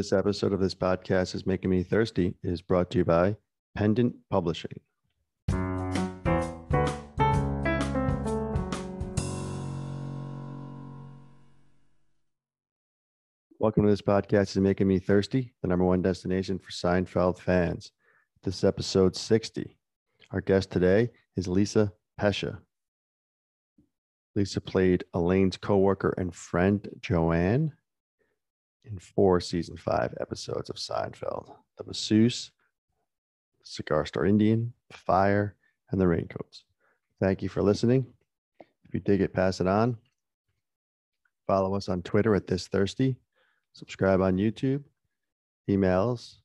This episode of this podcast is making me thirsty is brought to you by Pendant Publishing. Welcome to this podcast is making me thirsty, the number one destination for Seinfeld fans. This is episode 60. Our guest today is Lisa Pescia. Lisa played Elaine's coworker and friend Joanne in four season five episodes of Seinfeld The Masseuse, Cigar Store Indian, Fire, and The Raincoats. Thank you for listening. If you dig it, pass it on. Follow us on Twitter at This Thirsty. Subscribe on YouTube. Emails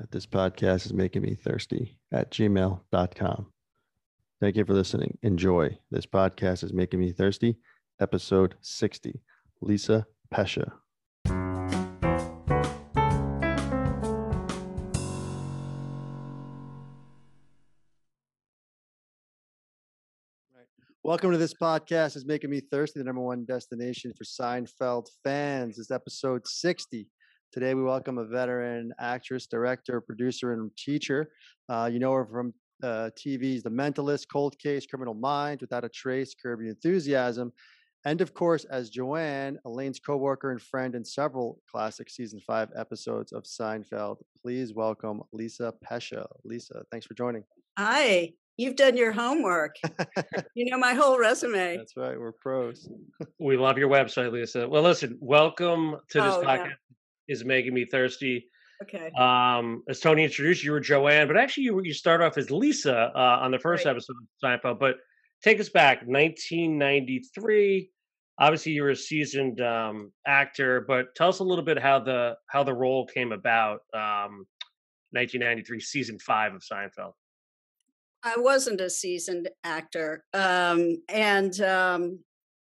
at this podcast is making me thirsty at gmail.com. Thank you for listening. Enjoy. This podcast is making me thirsty. Episode 60. Lisa Pescia. Welcome to this podcast. is making me thirsty. The number one destination for Seinfeld fans is episode 60. Today we welcome a veteran actress, director, producer, and teacher. Uh, you know her from uh, TV's The Mentalist, Cold Case, Criminal Minds, Without a Trace, Curb Your Enthusiasm, and of course as Joanne, Elaine's co-worker and friend in several classic season five episodes of Seinfeld. Please welcome Lisa Pescia. Lisa, thanks for joining. Hi. You've done your homework. you know my whole resume. That's right. We're pros. we love your website, Lisa. Well, listen, welcome to this oh, podcast. Yeah. Is making me thirsty. Okay. Um, as Tony introduced, you were Joanne, but actually you you start off as Lisa uh, on the first right. episode of Seinfeld. But take us back, 1993. Obviously, you were a seasoned um, actor, but tell us a little bit how the how the role came about. Um, 1993, season five of Seinfeld. I wasn't a seasoned actor, um, and um,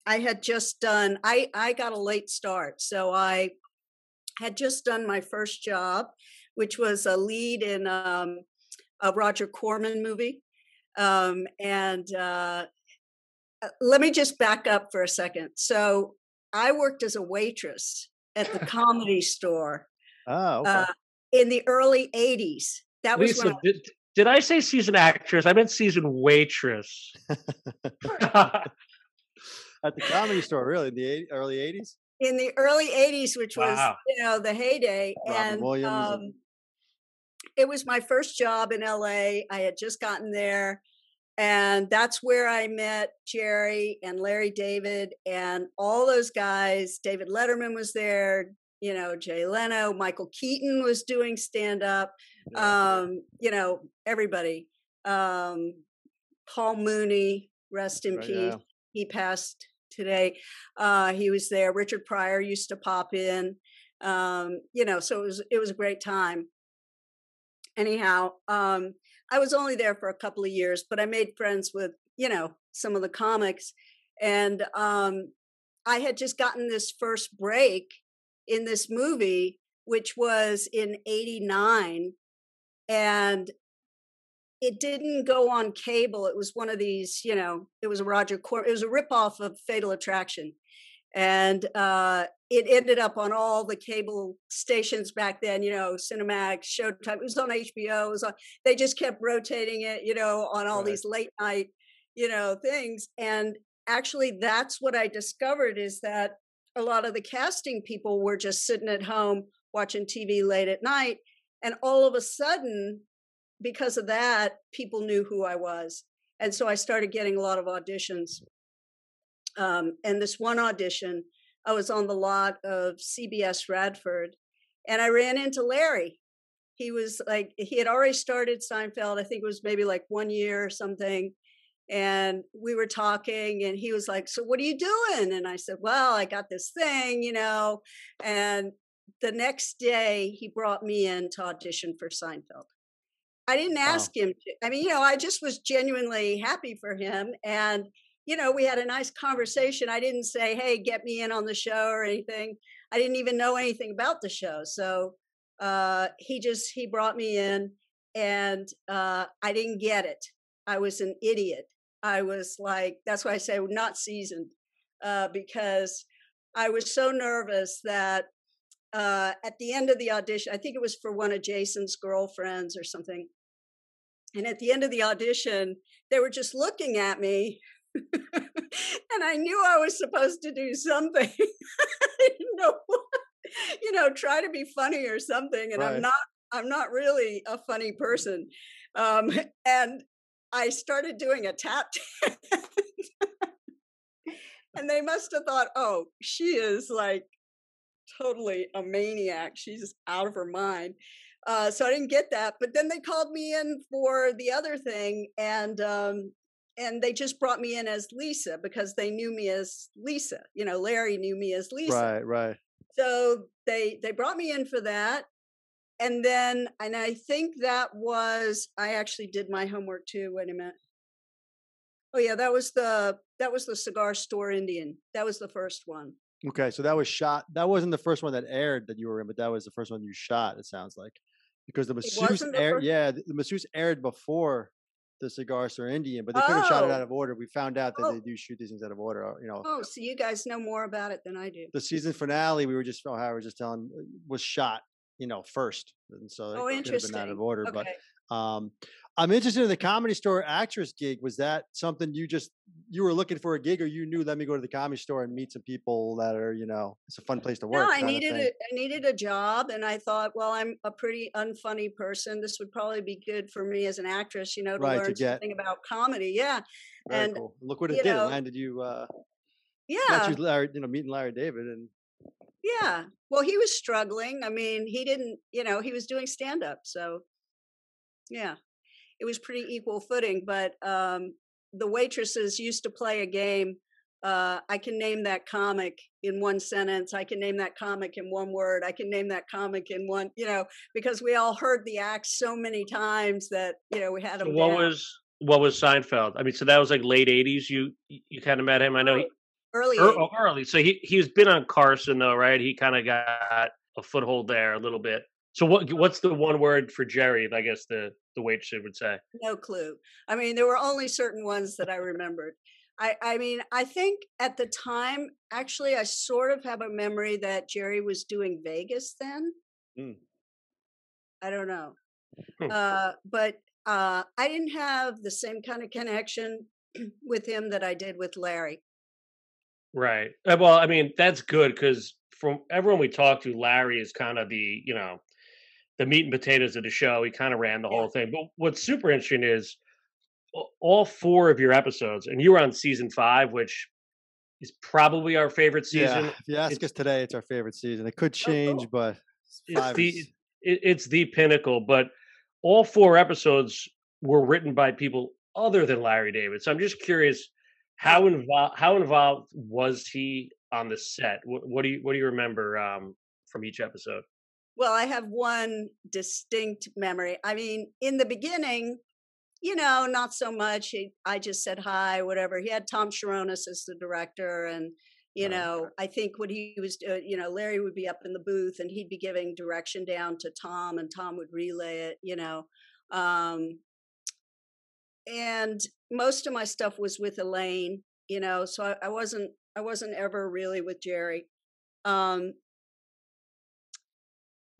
I had just done. I I got a late start, so I had just done my first job, which was a lead in um, a Roger Corman movie, um, and uh, uh, let me just back up for a second. So I worked as a waitress at the comedy store. Oh, okay. uh, in the early '80s. That was Lisa, when I, did, did I say season actress? I meant season waitress. At the comedy store, really, in the early 80s? In the early 80s, which wow. was, you know, the heyday. Robin and Williams um, and... it was my first job in LA. I had just gotten there. And that's where I met Jerry and Larry David and all those guys. David Letterman was there, you know, Jay Leno, Michael Keaton was doing stand up um, you know, everybody. Um, Paul Mooney, rest in right, peace. Yeah. He passed today. Uh, he was there. Richard Pryor used to pop in. Um, you know, so it was it was a great time. Anyhow, um, I was only there for a couple of years, but I made friends with you know some of the comics, and um, I had just gotten this first break in this movie, which was in '89 and it didn't go on cable. It was one of these, you know, it was a Roger Cor- it was a ripoff of Fatal Attraction. And uh, it ended up on all the cable stations back then, you know, Cinemax, Showtime. It was on HBO. It was on, they just kept rotating it, you know, on all right. these late night, you know, things. And actually, that's what I discovered is that a lot of the casting people were just sitting at home watching TV late at night and all of a sudden, because of that, people knew who I was. And so I started getting a lot of auditions. Um, and this one audition, I was on the lot of CBS Radford, and I ran into Larry. He was like, he had already started Seinfeld. I think it was maybe like one year or something. And we were talking, and he was like, So, what are you doing? And I said, Well, I got this thing, you know. And the next day he brought me in to audition for Seinfeld. I didn't ask wow. him. To, I mean, you know, I just was genuinely happy for him. And, you know, we had a nice conversation. I didn't say, hey, get me in on the show or anything. I didn't even know anything about the show. So uh, he just, he brought me in and uh, I didn't get it. I was an idiot. I was like, that's why I say not seasoned uh, because I was so nervous that uh, at the end of the audition, I think it was for one of Jason's girlfriends or something. And at the end of the audition, they were just looking at me. and I knew I was supposed to do something. I didn't know what, you know, try to be funny or something. And right. I'm not, I'm not really a funny person. Um, and I started doing a tap dance. and they must have thought, oh, she is like totally a maniac. She's out of her mind. Uh, so I didn't get that. But then they called me in for the other thing, and um, and they just brought me in as Lisa because they knew me as Lisa. You know, Larry knew me as Lisa. Right, right. So they they brought me in for that, and then and I think that was I actually did my homework too. Wait a minute. Oh yeah, that was the that was the cigar store Indian. That was the first one. Okay, so that was shot. That wasn't the first one that aired that you were in, but that was the first one you shot. It sounds like because the masseuse aired. Yeah, the, the masseuse aired before the cigars store Indian, but they couldn't shot it out oh. of order. We found out that oh. they do shoot these things out of order. You know. Oh, so you guys know more about it than I do. The season finale, we were just oh, Howard was just telling, uh, was shot, you know, first, and so oh, it could have been out of order. Okay. But um, I'm interested in the comedy store actress gig. Was that something you just you were looking for a gig, or you knew? Let me go to the comedy store and meet some people that are, you know, it's a fun place to work. No, I needed a, I needed a job, and I thought, well, I'm a pretty unfunny person. This would probably be good for me as an actress, you know, to right, learn to get, something about comedy. Yeah, and cool. look what it did. Know, it landed you. Uh, yeah, you, Larry, you know, meeting Larry David and. Yeah, well, he was struggling. I mean, he didn't, you know, he was doing stand up, so yeah it was pretty equal footing. But um, the waitresses used to play a game. Uh, I can name that comic in one sentence. I can name that comic in one word. I can name that comic in one, you know, because we all heard the act so many times that you know we had them. So what down. was what was Seinfeld? I mean, so that was like late '80s. You you kind of met him. I know he, early. early, oh, early. So he he's been on Carson though, right? He kind of got a foothold there a little bit. So what what's the one word for Jerry? I guess the the waitress would say. No clue. I mean, there were only certain ones that I remembered. I I mean, I think at the time, actually, I sort of have a memory that Jerry was doing Vegas then. Mm. I don't know, uh, but uh, I didn't have the same kind of connection with him that I did with Larry. Right. Uh, well, I mean, that's good because from everyone we talked to, Larry is kind of the you know the meat and potatoes of the show. He kind of ran the yeah. whole thing. But what's super interesting is all four of your episodes, and you were on season five, which is probably our favorite season. Yeah, if you ask it's, us today, it's our favorite season. It could change, oh, but it's the is... it, it's the pinnacle. But all four episodes were written by people other than Larry David. So I'm just curious how involved how involved was he on the set? What, what do you what do you remember um, from each episode? Well, I have one distinct memory. I mean, in the beginning, you know, not so much. He, I just said hi, whatever. He had Tom Cherones as the director, and you oh, know. I think what he was, uh, you know, Larry would be up in the booth and he'd be giving direction down to Tom, and Tom would relay it. You know, um, and most of my stuff was with Elaine. You know, so I, I wasn't, I wasn't ever really with Jerry. Um,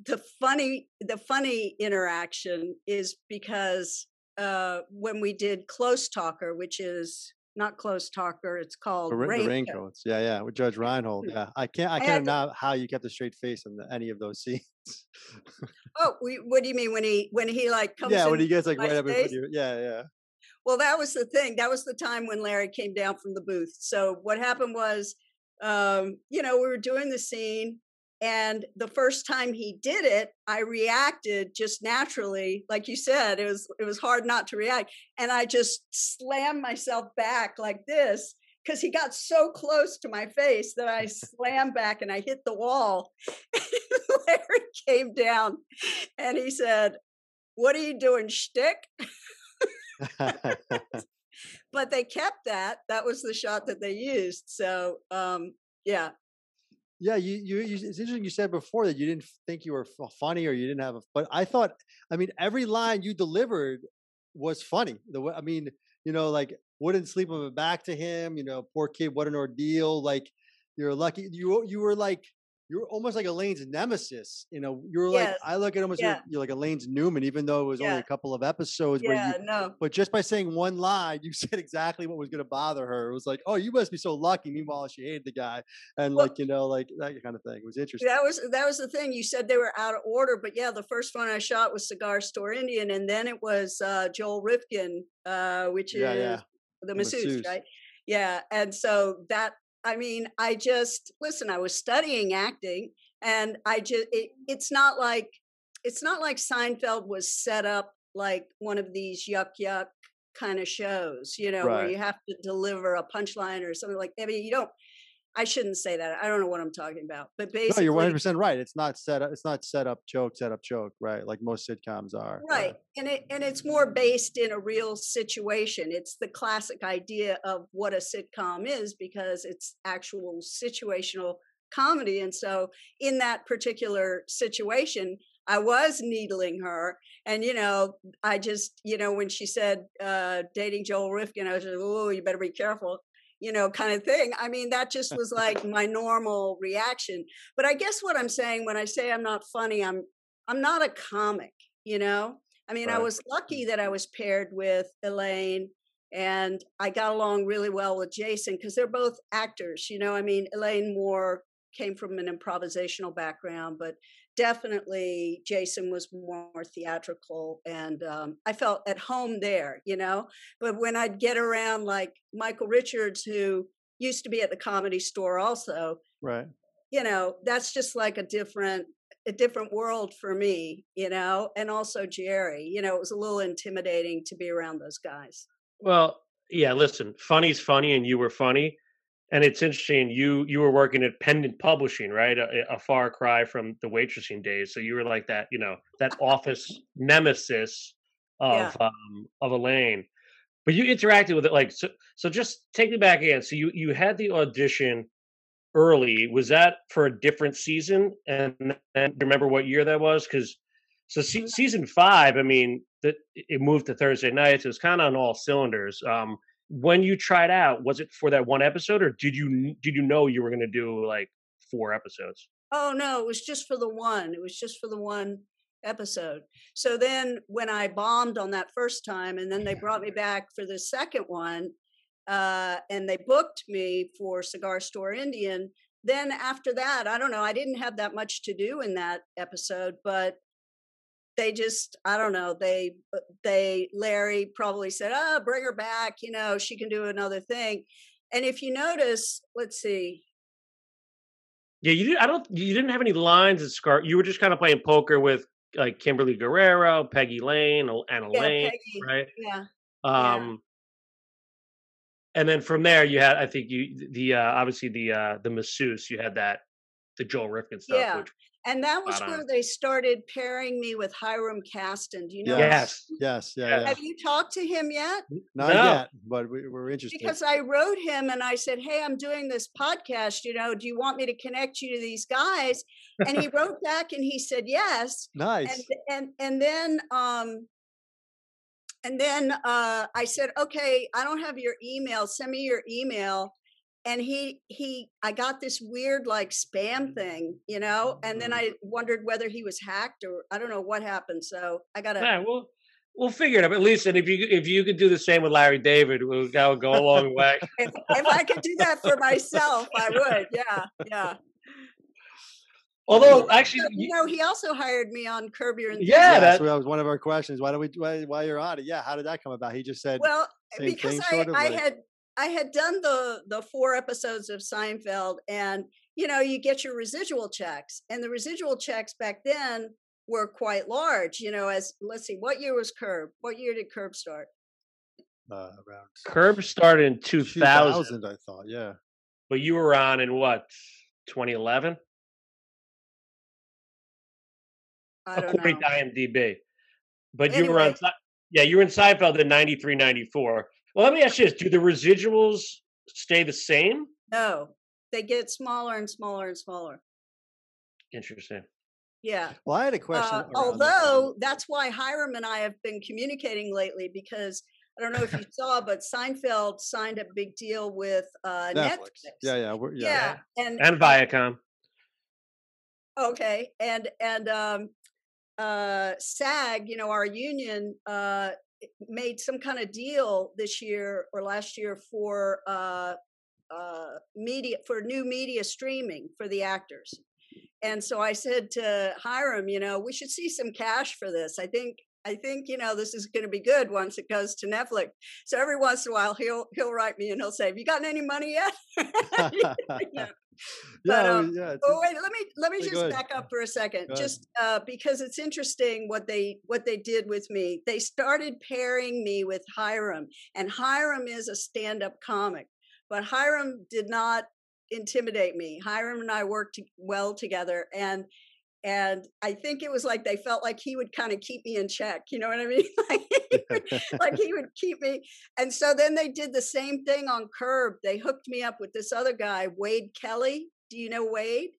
the funny the funny interaction is because uh, when we did close talker which is not close talker it's called the, raincoats. yeah yeah with judge reinhold yeah i can't i can't know how you kept a straight face in the, any of those scenes. Oh we, what do you mean when he when he like comes yeah when he gets like right up in front of you yeah yeah. Well that was the thing that was the time when larry came down from the booth. So what happened was um, you know we were doing the scene and the first time he did it, I reacted just naturally. Like you said, it was it was hard not to react. And I just slammed myself back like this because he got so close to my face that I slammed back and I hit the wall. Larry came down and he said, What are you doing, shtick? but they kept that. That was the shot that they used. So um, yeah, yeah, you, you, you, it's interesting you said before that you didn't think you were funny or you didn't have a, but I thought, I mean, every line you delivered was funny. The way, I mean, you know, like wouldn't sleep with a back to him, you know, poor kid, what an ordeal. Like you're lucky. You, you were like, you're almost like Elaine's nemesis. You know, you're like I look at almost yeah. you're, you're, like Elaine's Newman, even though it was yeah. only a couple of episodes. Yeah, where you, no. But just by saying one line, you said exactly what was going to bother her. It was like, oh, you must be so lucky. Meanwhile, she hated the guy, and well, like you know, like that kind of thing. It was interesting. That was that was the thing. You said they were out of order, but yeah, the first one I shot was Cigar Store Indian, and then it was uh, Joel Rifkin, uh, which is the masseuse, right? Yeah, and so that I mean, I just listen. I was studying acting and i just it, it's not like it's not like seinfeld was set up like one of these yuck yuck kind of shows you know right. where you have to deliver a punchline or something like i mean you don't I shouldn't say that. I don't know what I'm talking about. But basically, no, you're 100 percent right. It's not set up. It's not set up joke, set up joke, right? Like most sitcoms are. Right, and it and it's more based in a real situation. It's the classic idea of what a sitcom is because it's actual situational comedy. And so, in that particular situation, I was needling her. And, you know, I just, you know, when she said uh, dating Joel Rifkin, I was like, oh, you better be careful, you know, kind of thing. I mean, that just was like my normal reaction. But I guess what I'm saying when I say I'm not funny, I'm I'm not a comic, you know? I mean, right. I was lucky that I mm-hmm. was paired with Elaine and I got along really well with Jason because they're both actors, you know. I mean, Elaine Moore came from an improvisational background, but definitely Jason was more theatrical, and um, I felt at home there, you know. But when I'd get around like Michael Richards, who used to be at the comedy store also, right? You know, that's just like a different a different world for me, you know, and also Jerry. You know, it was a little intimidating to be around those guys. Well, yeah, listen, funny's funny and you were funny and it's interesting. You you were working at Pendant Publishing, right? A, a, far cry from the waitressing days. So you were like that, you know, that office nemesis of yeah. um, of Elaine. But you interacted with it like so. So just take me back again. So you you had the audition early. Was that for a different season? And, and remember what year that was? Because so se- season five, I mean, that it moved to Thursday nights. It was kind of on all cylinders. Um, when you tried out, was it for that one episode, or did you did you know you were going to do like four episodes? Oh no, it was just for the one. It was just for the one episode. So then when I bombed on that first time, and then they brought me back for the second one, uh, and they booked me for Cigar Store Indian. Then after that, I don't know. I didn't have that much to do in that episode, but they just i don't know they uh, they larry probably said oh bring her back you know she can do another thing and if you notice let's see yeah you did i don't you didn't have any lines at scar you were just kind of playing poker with like kimberly guerrero peggy lane and elaine yeah, peggy. right yeah um yeah. and then from there you had i think you the uh obviously the uh the masseuse you had that the joel rifkin stuff yeah. which and that was where they started pairing me with Hiram Kasten. Do you know? Yes, yes, yeah, yeah. Have you talked to him yet? Not no. yet, but we, are interested. Because I wrote him and I said, "Hey, I'm doing this podcast. You know, do you want me to connect you to these guys?" And he wrote back and he said yes. Nice. And and and then um, and then uh, I said, "Okay, I don't have your email. Send me your email." And he he i got this weird like spam thing you know and then mm-hmm. i wondered whether he was hacked or i don't know what happened so i gotta yeah, we'll we'll figure it out at least and if you if you could do the same with larry david we'll go, go a long way if, if i could do that for myself i would yeah yeah Although actually, you know, he also hired me on Curb Your Enthusiasm. Yeah, that, that was one of our questions. Why don't we? Why, why you're on it? Yeah, how did that come about? He just said, well, because thing, I, sort of, I had I had done the the four episodes of Seinfeld, and you know, you get your residual checks, and the residual checks back then were quite large. You know, as let's see, what year was Curb? What year did Curb start? Uh, around Curb started in 2000. 2000. I thought, yeah. But you were on in what 2011? According know. to IMDb. But anyway. you were on, yeah, you were in Seinfeld in 93, 94. Well, let me ask you this: Do the residuals stay the same? No, they get smaller and smaller and smaller. Interesting. Yeah. Well, I had a question. Uh, although that. that's why Hiram and I have been communicating lately because I don't know if you saw, but Seinfeld signed a big deal with uh, Netflix. Netflix. Yeah, yeah, yeah, yeah, and and Viacom. Okay, and and um, uh, SAG, you know, our union uh, made some kind of deal this year or last year for uh, uh, media for new media streaming for the actors. And so I said to Hiram, you know, we should see some cash for this. I think I think you know this is going to be good once it goes to Netflix. So every once in a while he'll he'll write me and he'll say, "Have you gotten any money yet?" yeah, but, um, yeah. Oh wait, let me let me just back up for a second, just uh, because it's interesting what they what they did with me. They started pairing me with Hiram, and Hiram is a stand-up comic, but Hiram did not intimidate me. Hiram and I worked well together, and and I think it was like they felt like he would kind of keep me in check. You know what I mean? like, he would, like he would keep me. And so then they did the same thing on Curb. They hooked me up with this other guy, Wade Kelly. Do you know Wade?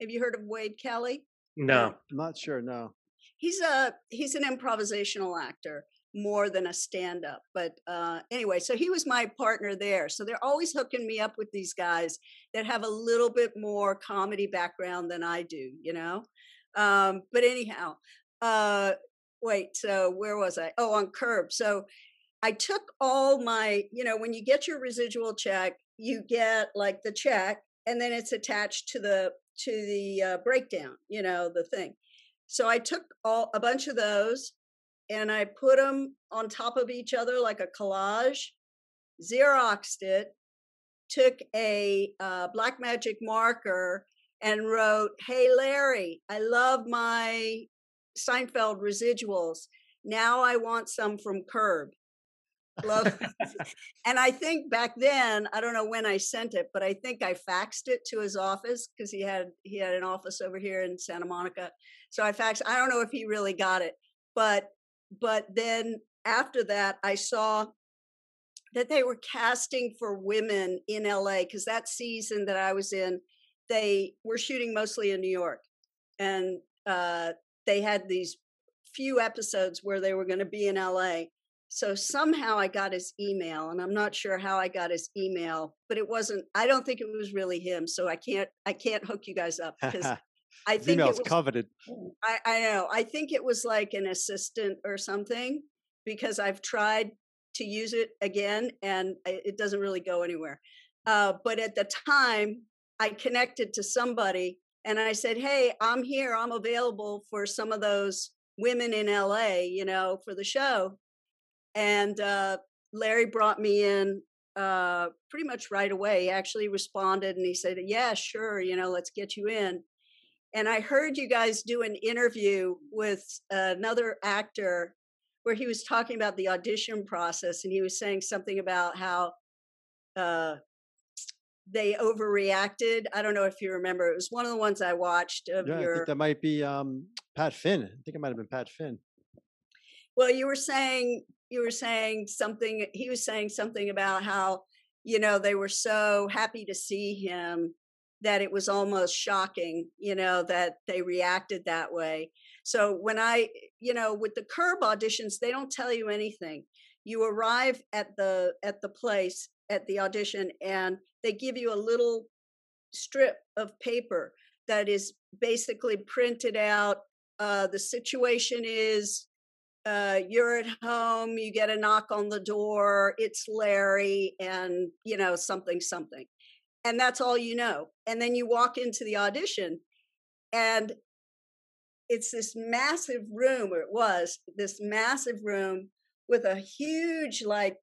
Have you heard of Wade Kelly? No, I'm not sure. No. He's a he's an improvisational actor more than a stand up. But uh, anyway, so he was my partner there. So they're always hooking me up with these guys that have a little bit more comedy background than I do, you know? Um, but anyhow, uh, wait, so where was I? Oh, on Curb. So I took all my, you know, when you get your residual check, you get like the check and then it's attached to the to the uh, breakdown you know the thing so i took all a bunch of those and I put them on top of each other like a collage, Xeroxed it, took a uh, Blackmagic marker and wrote, Hey, Larry, I love my Seinfeld residuals. Now I want some from Curb. Love. and I think back then, I don't know when I sent it, but I think I faxed it to his office because he had he had an office over here in Santa Monica. So I faxed. I don't know if he really got it, but but then after that, I saw that they were casting for women in LA because that season that I was in, they were shooting mostly in New York. And uh, they had these few episodes where they were going to be in LA. So somehow I got his email, and I'm not sure how I got his email, but it wasn't. I don't think it was really him. So I can't. I can't hook you guys up because I think it was, coveted. I, I know. I think it was like an assistant or something because I've tried to use it again and it doesn't really go anywhere. Uh, but at the time, I connected to somebody and I said, Hey, I'm here. I'm available for some of those women in LA, you know, for the show. And uh, Larry brought me in uh, pretty much right away. He actually responded and he said, Yeah, sure, you know, let's get you in. And I heard you guys do an interview with another actor where he was talking about the audition process and he was saying something about how uh, they overreacted. I don't know if you remember. It was one of the ones I watched of yeah, your. I think that might be um, Pat Finn. I think it might have been Pat Finn. Well, you were saying you were saying something. He was saying something about how you know they were so happy to see him that it was almost shocking, you know, that they reacted that way. So when I, you know, with the curb auditions, they don't tell you anything. You arrive at the at the place at the audition and they give you a little strip of paper that is basically printed out uh, the situation is uh, you're at home you get a knock on the door it's larry and you know something something and that's all you know. And then you walk into the audition and it's this massive room, or it was this massive room with a huge, like,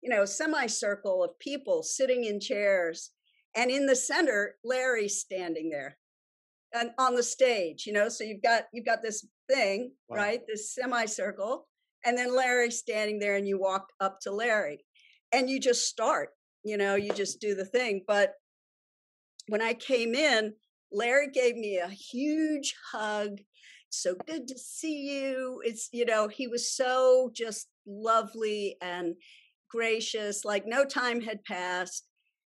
you know, semicircle of people sitting in chairs. And in the center, Larry's standing there and on the stage, you know. So you've got you've got this thing, wow. right? This semicircle, and then Larry standing there, and you walk up to Larry, and you just start, you know, you just do the thing. But when I came in, Larry gave me a huge hug. So good to see you. It's, you know, he was so just lovely and gracious, like no time had passed.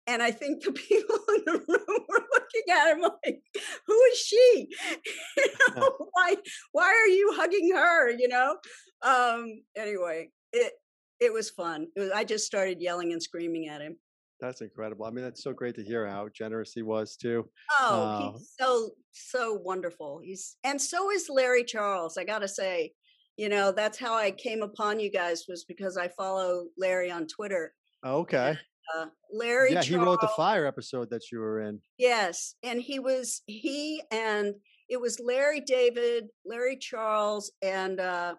And I think the people in the room were looking at him like, who is she? you know, why, why are you hugging her? You know? Um, anyway, it, it was fun. It was, I just started yelling and screaming at him. That's incredible. I mean, that's so great to hear how generous he was too. Oh, uh, he's so so wonderful. He's and so is Larry Charles. I got to say, you know, that's how I came upon you guys was because I follow Larry on Twitter. Okay. And, uh, Larry. Yeah, Charles, he wrote the fire episode that you were in. Yes, and he was he and it was Larry David, Larry Charles, and uh,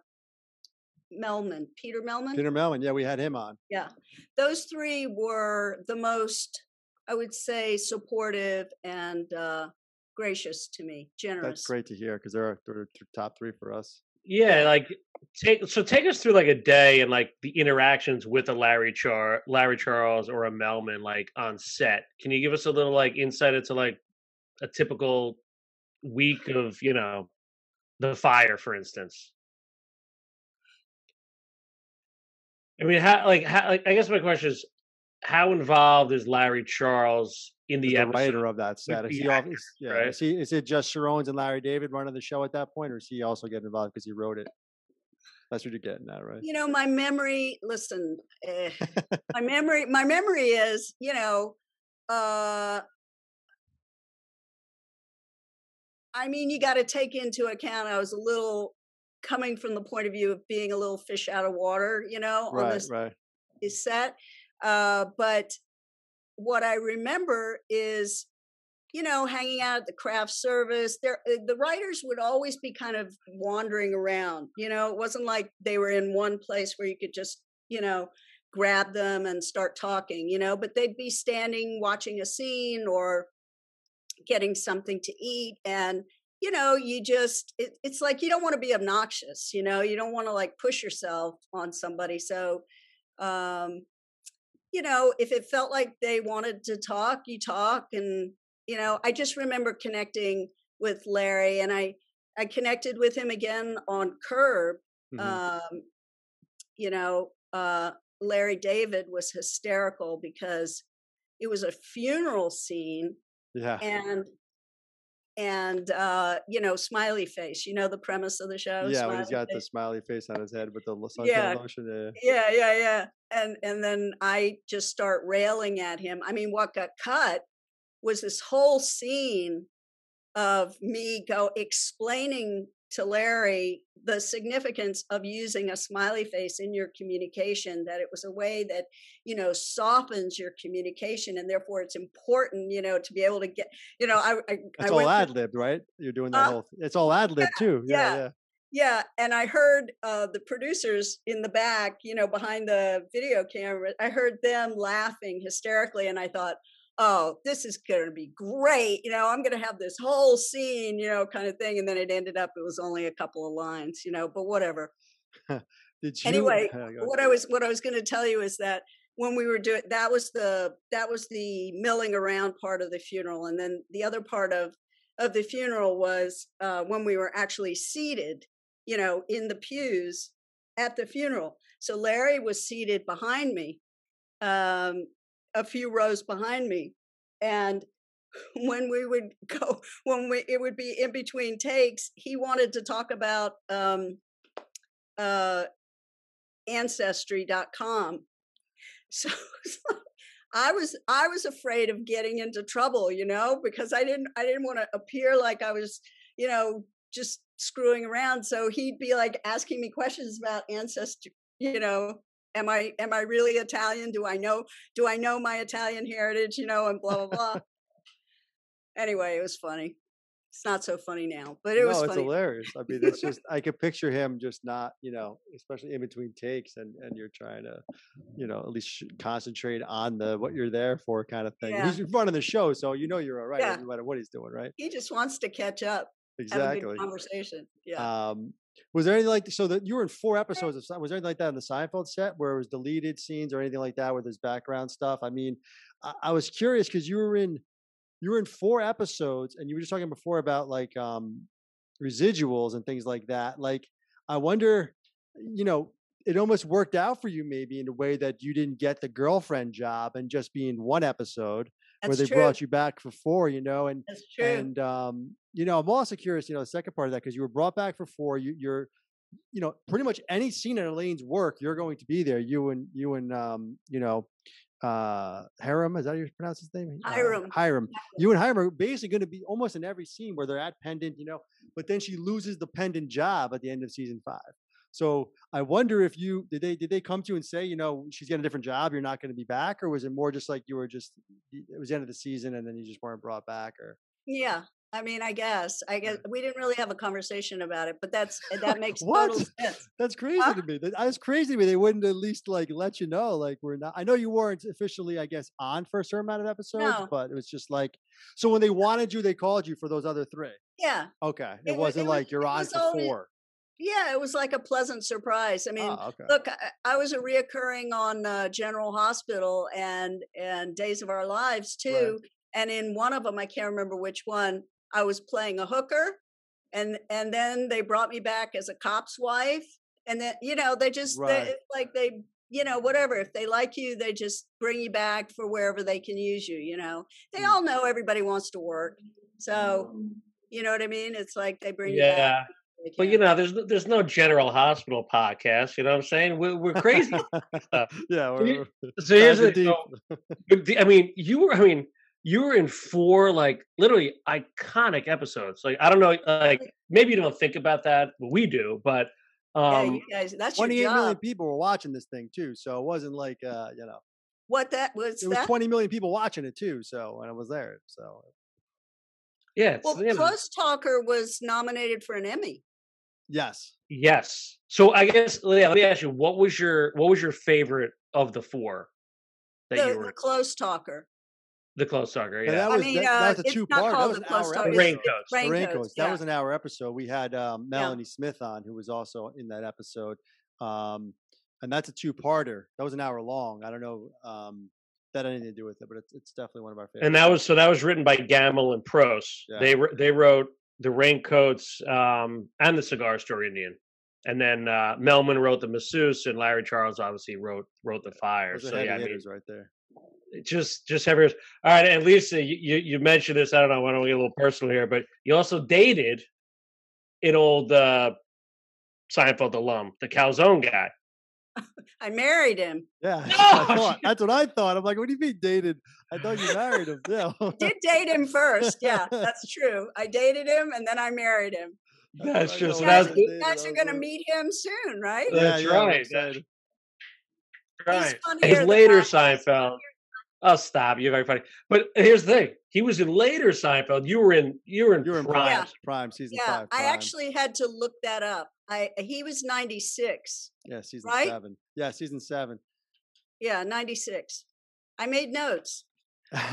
Mehlman, Peter Mehlman. Peter Mehlman, yeah, we had him on. Yeah, those three were the most, I would say, supportive and uh, gracious to me, generous. That's great to hear because they're, they're top three for us. Yeah, like take so take us through like a day and like the interactions with a Larry Char Larry Charles or a Mehlman like on set. Can you give us a little like insight into like a typical week of you know the fire, for instance? I mean, how like how like I guess my question is, how involved is Larry Charles in the, the writer of that set? Is, he actors, yeah, right? is, he, is it just Cherones and Larry David running the show at that point, or is he also getting involved because he wrote it? That's what you're getting at, right? You know, my memory. Listen, eh, my memory. My memory is, you know, uh, I mean, you got to take into account. I was a little coming from the point of view of being a little fish out of water, you know, right, on this right. set. Uh, but what I remember is, you know, hanging out at the craft service. There, uh, the writers would always be kind of wandering around. You know, it wasn't like they were in one place where you could just, you know, grab them and start talking. You know, but they'd be standing watching a scene or getting something to eat and you know you just it, it's like you don't want to be obnoxious you know you don't want to like push yourself on somebody so um you know if it felt like they wanted to talk you talk and you know i just remember connecting with larry and i i connected with him again on curb mm-hmm. um you know uh larry david was hysterical because it was a funeral scene yeah and and uh, you know, smiley face. You know the premise of the show. Yeah, when he's got face. the smiley face on his head with the suntan yeah. lotion. Yeah. yeah, yeah, yeah. And and then I just start railing at him. I mean, what got cut was this whole scene of me go explaining to Larry the significance of using a smiley face in your communication, that it was a way that, you know, softens your communication and therefore it's important, you know, to be able to get, you know, I, I It's I all ad libbed, right? You're doing that uh, whole, it's all ad lib yeah, too. Yeah, yeah. yeah. Yeah, and I heard uh, the producers in the back, you know, behind the video camera. I heard them laughing hysterically, and I thought, oh, this is going to be great. You know, I'm going to have this whole scene, you know, kind of thing. And then it ended up, it was only a couple of lines, you know, but whatever. Did you, anyway, what I was, what I was going to tell you is that when we were doing, that was the, that was the milling around part of the funeral. And then the other part of, of the funeral was uh, when we were actually seated, you know, in the pews at the funeral. So Larry was seated behind me um, a few rows behind me. And when we would go, when we it would be in between takes, he wanted to talk about um, uh, ancestry.com. So I was I was afraid of getting into trouble, you know, because I didn't I didn't want to appear like I was, you know, just screwing around. So he'd be like asking me questions about ancestry, you know, am I am I really Italian? Do I know do I know my Italian heritage? You know, and blah blah blah. anyway, it was funny. It's not so funny now, but it no, was. it's hilarious. I mean, it's just I could picture him just not, you know, especially in between takes, and and you're trying to, you know, at least concentrate on the what you're there for kind of thing. Yeah. He's running the show, so you know you're all right, yeah. no matter what he's doing, right? He just wants to catch up. Exactly. conversation. Yeah. Um, was there anything like so that you were in four episodes of was there anything like that on the Seinfeld set where it was deleted scenes or anything like that with his background stuff? I mean, I, I was curious because you were in you were in four episodes and you were just talking before about like um residuals and things like that. Like I wonder, you know, it almost worked out for you maybe in a way that you didn't get the girlfriend job and just being one episode That's where they true. brought you back for four, you know, and That's true. and um you know, I'm also curious, you know, the second part of that, because you were brought back for four, you, you're, you know, pretty much any scene in Elaine's work, you're going to be there. You and you and um, you know, uh Hiram, is that how you pronounce his name? Hiram. Uh, Hiram. You and Hiram are basically going to be almost in every scene where they're at pendant, you know, but then she loses the pendant job at the end of season five. So I wonder if you did they did they come to you and say, you know, she's getting a different job, you're not going to be back, or was it more just like you were just it was the end of the season and then you just weren't brought back, or yeah, I mean, I guess. I guess we didn't really have a conversation about it, but that's that makes total sense. That's crazy to me. That's crazy to me. They wouldn't at least like let you know, like we're not. I know you weren't officially, I guess, on for a certain amount of episodes, no. but it was just like. So when they wanted you, they called you for those other three. Yeah. Okay. It, it wasn't it like you're on for always, four. Yeah, it was like a pleasant surprise. I mean, oh, okay. look, I, I, was a reoccurring on uh, General Hospital and and Days of Our Lives too. Right. And in one of them, I can't remember which one, I was playing a hooker and and then they brought me back as a cop's wife and then you know they just right. they, like they you know whatever if they like you they just bring you back for wherever they can use you you know they mm. all know everybody wants to work so you know what i mean it's like they bring yeah. you back but you know, there's there's no General Hospital podcast. You know what I'm saying? We're, we're crazy. yeah. We're, so here's the, deal. I mean, you were. I mean, you were in four like literally iconic episodes. Like I don't know, like maybe you don't think about that, but we do. But um, yeah, guys, that's 28 million people were watching this thing too, so it wasn't like uh, you know what that was. It that? was 20 million people watching it too. So when I was there, so yeah. Well, Close Talker was nominated for an Emmy. Yes. Yes. So I guess let me ask you, what was your what was your favorite of the four? That the, you were... the Close Talker. The close talker, yeah. yeah that was, I mean, that, uh, that was a two part. That was an hour episode. Raincoats. Raincoats. Raincoats. Yeah. That was an hour episode. We had um, Melanie yeah. Smith on, who was also in that episode. Um, and that's a two parter. That was an hour long. I don't know. Um, that had anything to do with it, but it's, it's definitely one of our favorites. And that was so that was written by Gammill and Pross. Yeah. They they wrote the Raincoats um, and the Cigar Store Indian, and then uh, Mehlman wrote the Masseuse, and Larry Charles obviously wrote wrote the Fire. so yeah, I mean, right there just just have yours. All right, and Lisa, you you mentioned this. I don't know. I don't get a little personal here, but you also dated an old uh, Seinfeld alum, the Calzone guy. I married him. Yeah, no! that's what I thought. I'm like, what do you mean dated? I thought you married him. Yeah, did date him first. Yeah, that's true. I dated him and then I married him. That's just you guys, you guys are going to meet him soon, right? That's yeah, right. That's right. His later Seinfeld. Oh, stop! You're very funny. But here's the thing: he was in later Seinfeld. You were in. You were in. You were in Prime. Yeah. Prime season yeah, five. Prime. I actually had to look that up. I he was 96. Yeah, season right? seven. Yeah, season seven. Yeah, 96. I made notes. it's,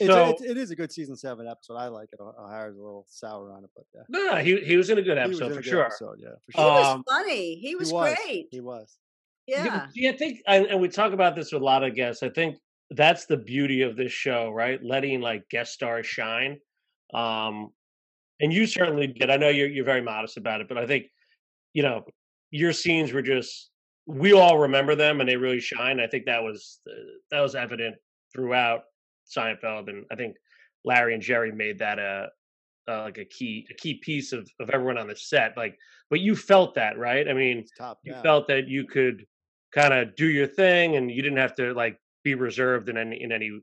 so, it's, it is a good season seven episode. I like it. O'Hara's a little sour on it, but yeah. No, he he was in a good episode for sure. Episode, yeah, for sure. He um, was funny. He was, he was, great. He was. Yeah. Yeah, I think, and we talk about this with a lot of guests. I think that's the beauty of this show, right? Letting like guest stars shine. Um, and you certainly did. I know you're you're very modest about it, but I think you know your scenes were just we all remember them and they really shine. I think that was uh, that was evident throughout Seinfeld, and I think Larry and Jerry made that a uh, like a key a key piece of of everyone on the set. Like, but you felt that, right? I mean, you felt that you could kind of do your thing, and you didn't have to like be reserved in any in any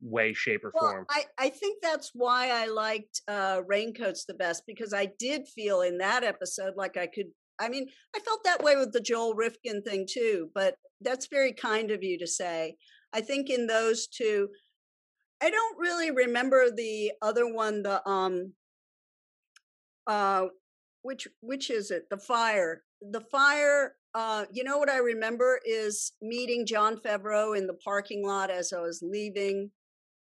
way, shape, or well, form. I, I think that's why I liked uh, Raincoats the best because I did feel in that episode like I could. I mean, I felt that way with the Joel Rifkin thing too, but that's very kind of you to say. I think in those two, I don't really remember the other one. The um, uh, which which is it? The fire. The fire uh, you know what I remember is meeting Jon Favreau in the parking lot as I was leaving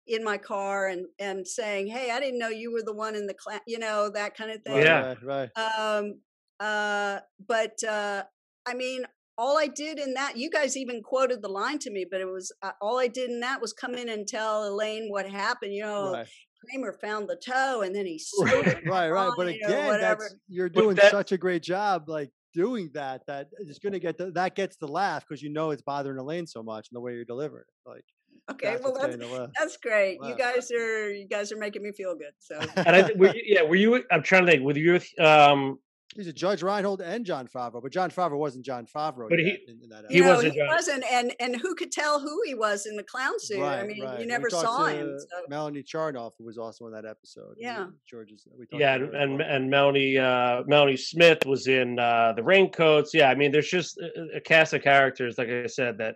in my car and and saying, "Hey, I didn't know you were the one in the class," you know, that kind of thing. Yeah, right. Um, uh, but uh, I mean, all I did in that, you guys even quoted the line to me, but it was uh, all I did in that was come in and tell Elaine what happened. You know, right. Kramer found the toe and then he right, right, right. But again, that's you're doing that, such a great job, like doing that that is going to get the, that gets the laugh because you know it's bothering Elaine so much and the way you're delivering it. Like, okay, that's well that's that's great. Wow. You guys are you guys are making me feel good. So, and I were you, yeah, were you? I'm trying to think. Were you um He's a Judge Reinhold and Jon Favreau, but Jon Favreau wasn't Jon Favreau. But he, in, in that he wasn't. He wasn't, and and who could tell who he was in the clown suit? Right, I mean, right. you never saw him. So. Melanie Chartoff, who was also in that episode. Yeah, George's. yeah, and and, and Melanie uh, Melanie Smith was in uh, the Raincoats. Yeah, I mean, there's just a, a cast of characters, like I said, that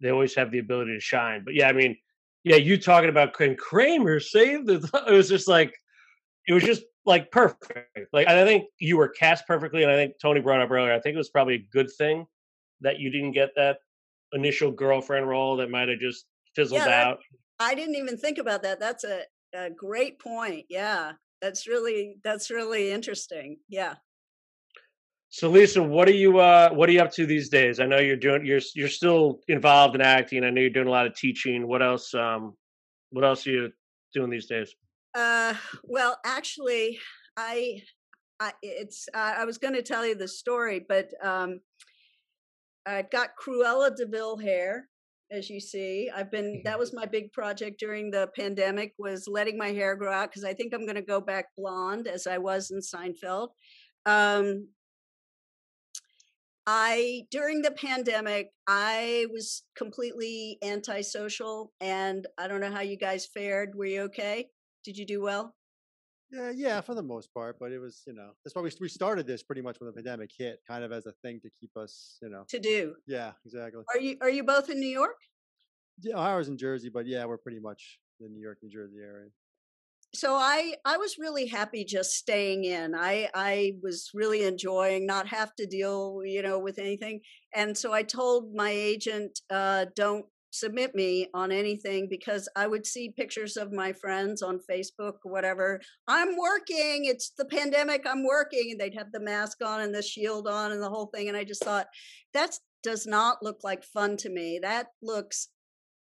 they always have the ability to shine. But yeah, I mean, yeah, you talking about can Kramer save the? It was just like it was just like perfect. Like I think you were cast perfectly, and I think Tony brought up earlier. I think it was probably a good thing that you didn't get that initial girlfriend role that might have just fizzled yeah, that, out. I didn't even think about that. That's a, a great point. Yeah, that's really that's really interesting. Yeah. So Lisa, what are you uh what are you up to these days? I know you're doing you're you're still involved in acting. I know you're doing a lot of teaching. What else um what else are you doing these days? Uh, well, actually, I, I it's uh, I was going to tell you the story, but um, I got Cruella de Vil hair, as you see. I've been that was my big project during the pandemic was letting my hair grow out because I think I'm going to go back blonde as I was in Seinfeld. Um, I during the pandemic, I was completely antisocial, and I don't know how you guys fared. Were you okay? Did you do well? Yeah, yeah, for the most part. But it was, you know, that's why we we started this pretty much when the pandemic hit, kind of as a thing to keep us, you know, to do. Yeah, exactly. Are you are you both in New York? Yeah, I was in Jersey, but yeah, we're pretty much the New York, New Jersey area. So I I was really happy just staying in. I I was really enjoying not have to deal, you know, with anything. And so I told my agent, uh, don't submit me on anything because I would see pictures of my friends on Facebook whatever. I'm working. It's the pandemic. I'm working. And they'd have the mask on and the shield on and the whole thing. And I just thought, that does not look like fun to me. That looks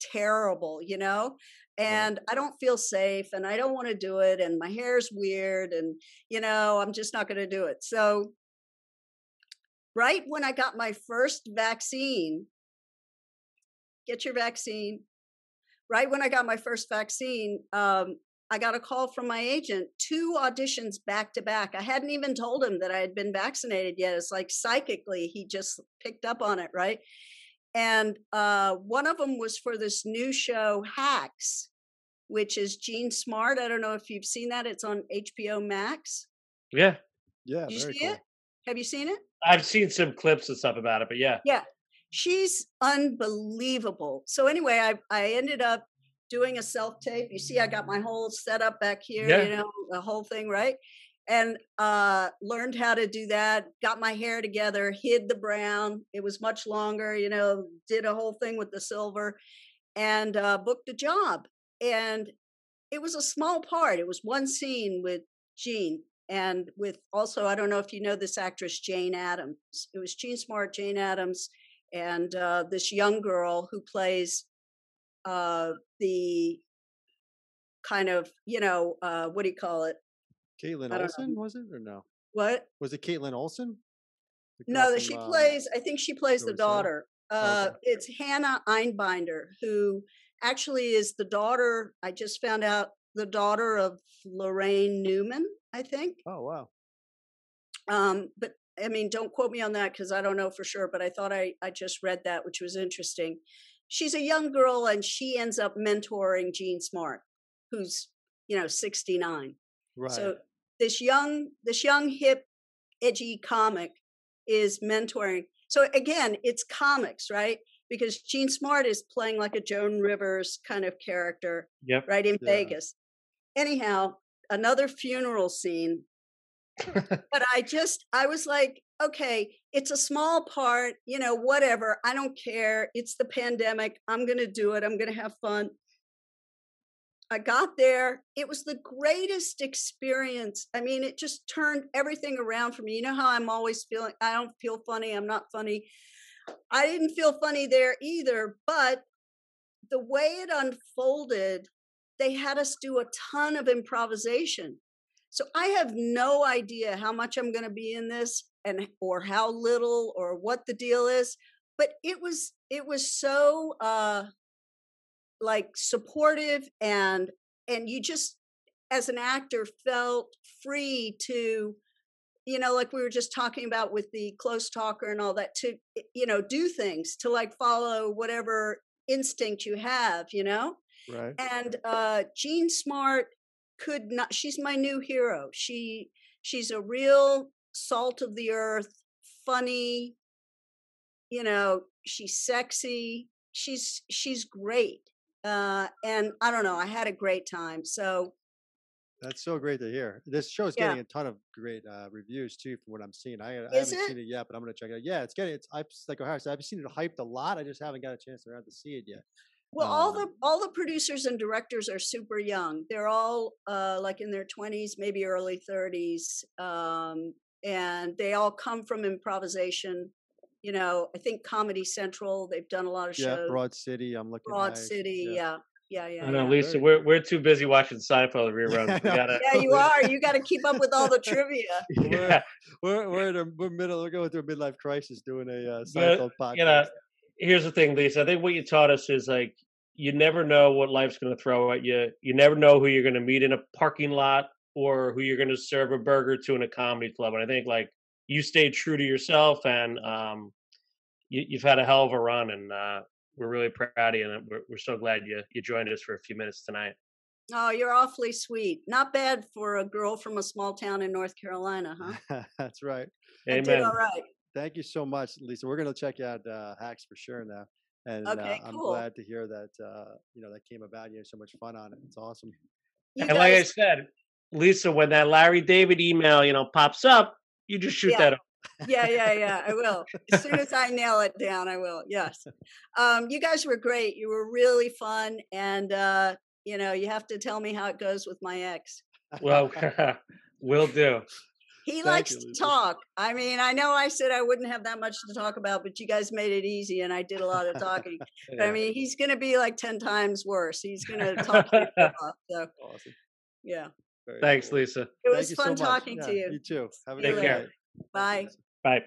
terrible, you know? And I don't feel safe and I don't want to do it. And my hair's weird. And, you know, I'm just not going to do it. So, right when I got my first vaccine, get your vaccine. Right when I got my first vaccine, um, I got a call from my agent, two auditions back to back. I hadn't even told him that I had been vaccinated yet. It's like psychically, he just picked up on it, right? And uh, one of them was for this new show, Hacks, which is Jean Smart. I don't know if you've seen that. It's on HBO Max. Yeah. Yeah. Did you see cool. it? Have you seen it? I've seen some clips and stuff about it, but yeah. Yeah she's unbelievable. So anyway, I I ended up doing a self tape. You see, I got my whole setup back here. Yeah. You know, the whole thing, right? And uh, learned how to do that. Got my hair together, hid the brown. It was much longer. You know, did a whole thing with the silver, and uh, booked a job. And it was a small part. It was one scene with Jean and with also I don't know if you know this actress Jane Adams. It was Jean Smart, Jane Adams, and uh, this young girl who plays uh, the kind of you know uh, what do you call it? Kaitlin Olson was it or no? What was it? Kaitlin Olson? No, from, she uh, plays. I think she plays the daughter. Uh, okay. It's Hannah Einbinder, who actually is the daughter. I just found out the daughter of Laraine Newman. I think. Oh wow. Um, but I mean, don't quote me on that because I don't know for sure, but I thought I, I just read that, which was interesting. She's a young girl and she ends up mentoring Jean Smart, who's, you know, 69. Right. So this young, this young, hip, edgy comic is mentoring. So again, it's comics, right? Because Jean Smart is playing like a Joan Rivers kind of character, yep. right in yeah. Vegas. Anyhow, another funeral scene but I just, I was like, okay, it's a small part, you know, whatever. I don't care. It's the pandemic. I'm going to do it. I'm going to have fun. I got there. It was the greatest experience. I mean, it just turned everything around for me. You know how I'm always feeling, I don't feel funny. I'm not funny. I didn't feel funny there either, but the way it unfolded, they had us do a ton of improvisation. So I have no idea how much I'm going to be in this and or how little or what the deal is, but it was it was so uh like supportive and and you just as an actor felt free to you know, like we were just talking about with the close talker and all that, to, you know, do things, to like follow whatever instinct you have, you know? Right. And uh Jean Smart could not she's my new hero. She she's a real salt of the earth, funny, you know, she's sexy. She's she's great. Uh and I don't know, I had a great time. So that's so great to hear. This show is getting yeah. a ton of great uh, reviews too, from what I'm seeing. I, I haven't it? seen it yet, but I'm gonna check it out. Yeah, it's getting. It's I've like O'Hara said, I've seen it hyped a lot. I just haven't got a chance around to see it yet. Well, um, all the all the producers and directors are super young. They're all uh, like in their 20s, maybe early 30s, um, and they all come from improvisation. You know, I think Comedy Central. They've done a lot of shows. yeah, shows. Broad City. I'm looking. At Broad nice. City. Yeah. yeah. Yeah, yeah. I know, yeah. Lisa. We're we're too busy watching Seinfeld reruns. Gotta... yeah, you are. You got to keep up with all the trivia. yeah. We're we're in a, we're middle. We're going through a midlife crisis doing a uh, Seinfeld but, podcast. You know, here's the thing, Lisa. I think what you taught us is like you never know what life's going to throw at you. You never know who you're going to meet in a parking lot or who you're going to serve a burger to in a comedy club. And I think like you stayed true to yourself and um, you, have had a hell of a run. And uh, we're really proud of you, and we're, we're so glad you you joined us for a few minutes tonight. Oh, you're awfully sweet. Not bad for a girl from a small town in North Carolina, huh? That's right. I did all right. Thank you so much, Lisa. We're going to check out uh, Hacks for sure now, and okay, uh, I'm cool. glad to hear that uh, you know that came about. You had so much fun on it. It's awesome. You and guys... like I said, Lisa, when that Larry David email you know pops up, you just shoot yeah. that up yeah, yeah, yeah. I will. As soon as I nail it down, I will. Yes. Um, you guys were great. You were really fun, and uh, you know, you have to tell me how it goes with my ex. Well, will do. He Thank likes you, to talk. I mean, I know I said I wouldn't have that much to talk about, but you guys made it easy, and I did a lot of talking. yeah. I mean, he's going to be like ten times worse. He's going to talk off. So, awesome. yeah. Very Thanks, cool. Lisa. It was Thank fun so talking yeah, to you. You too. Have a Take good care. Bye. Bye.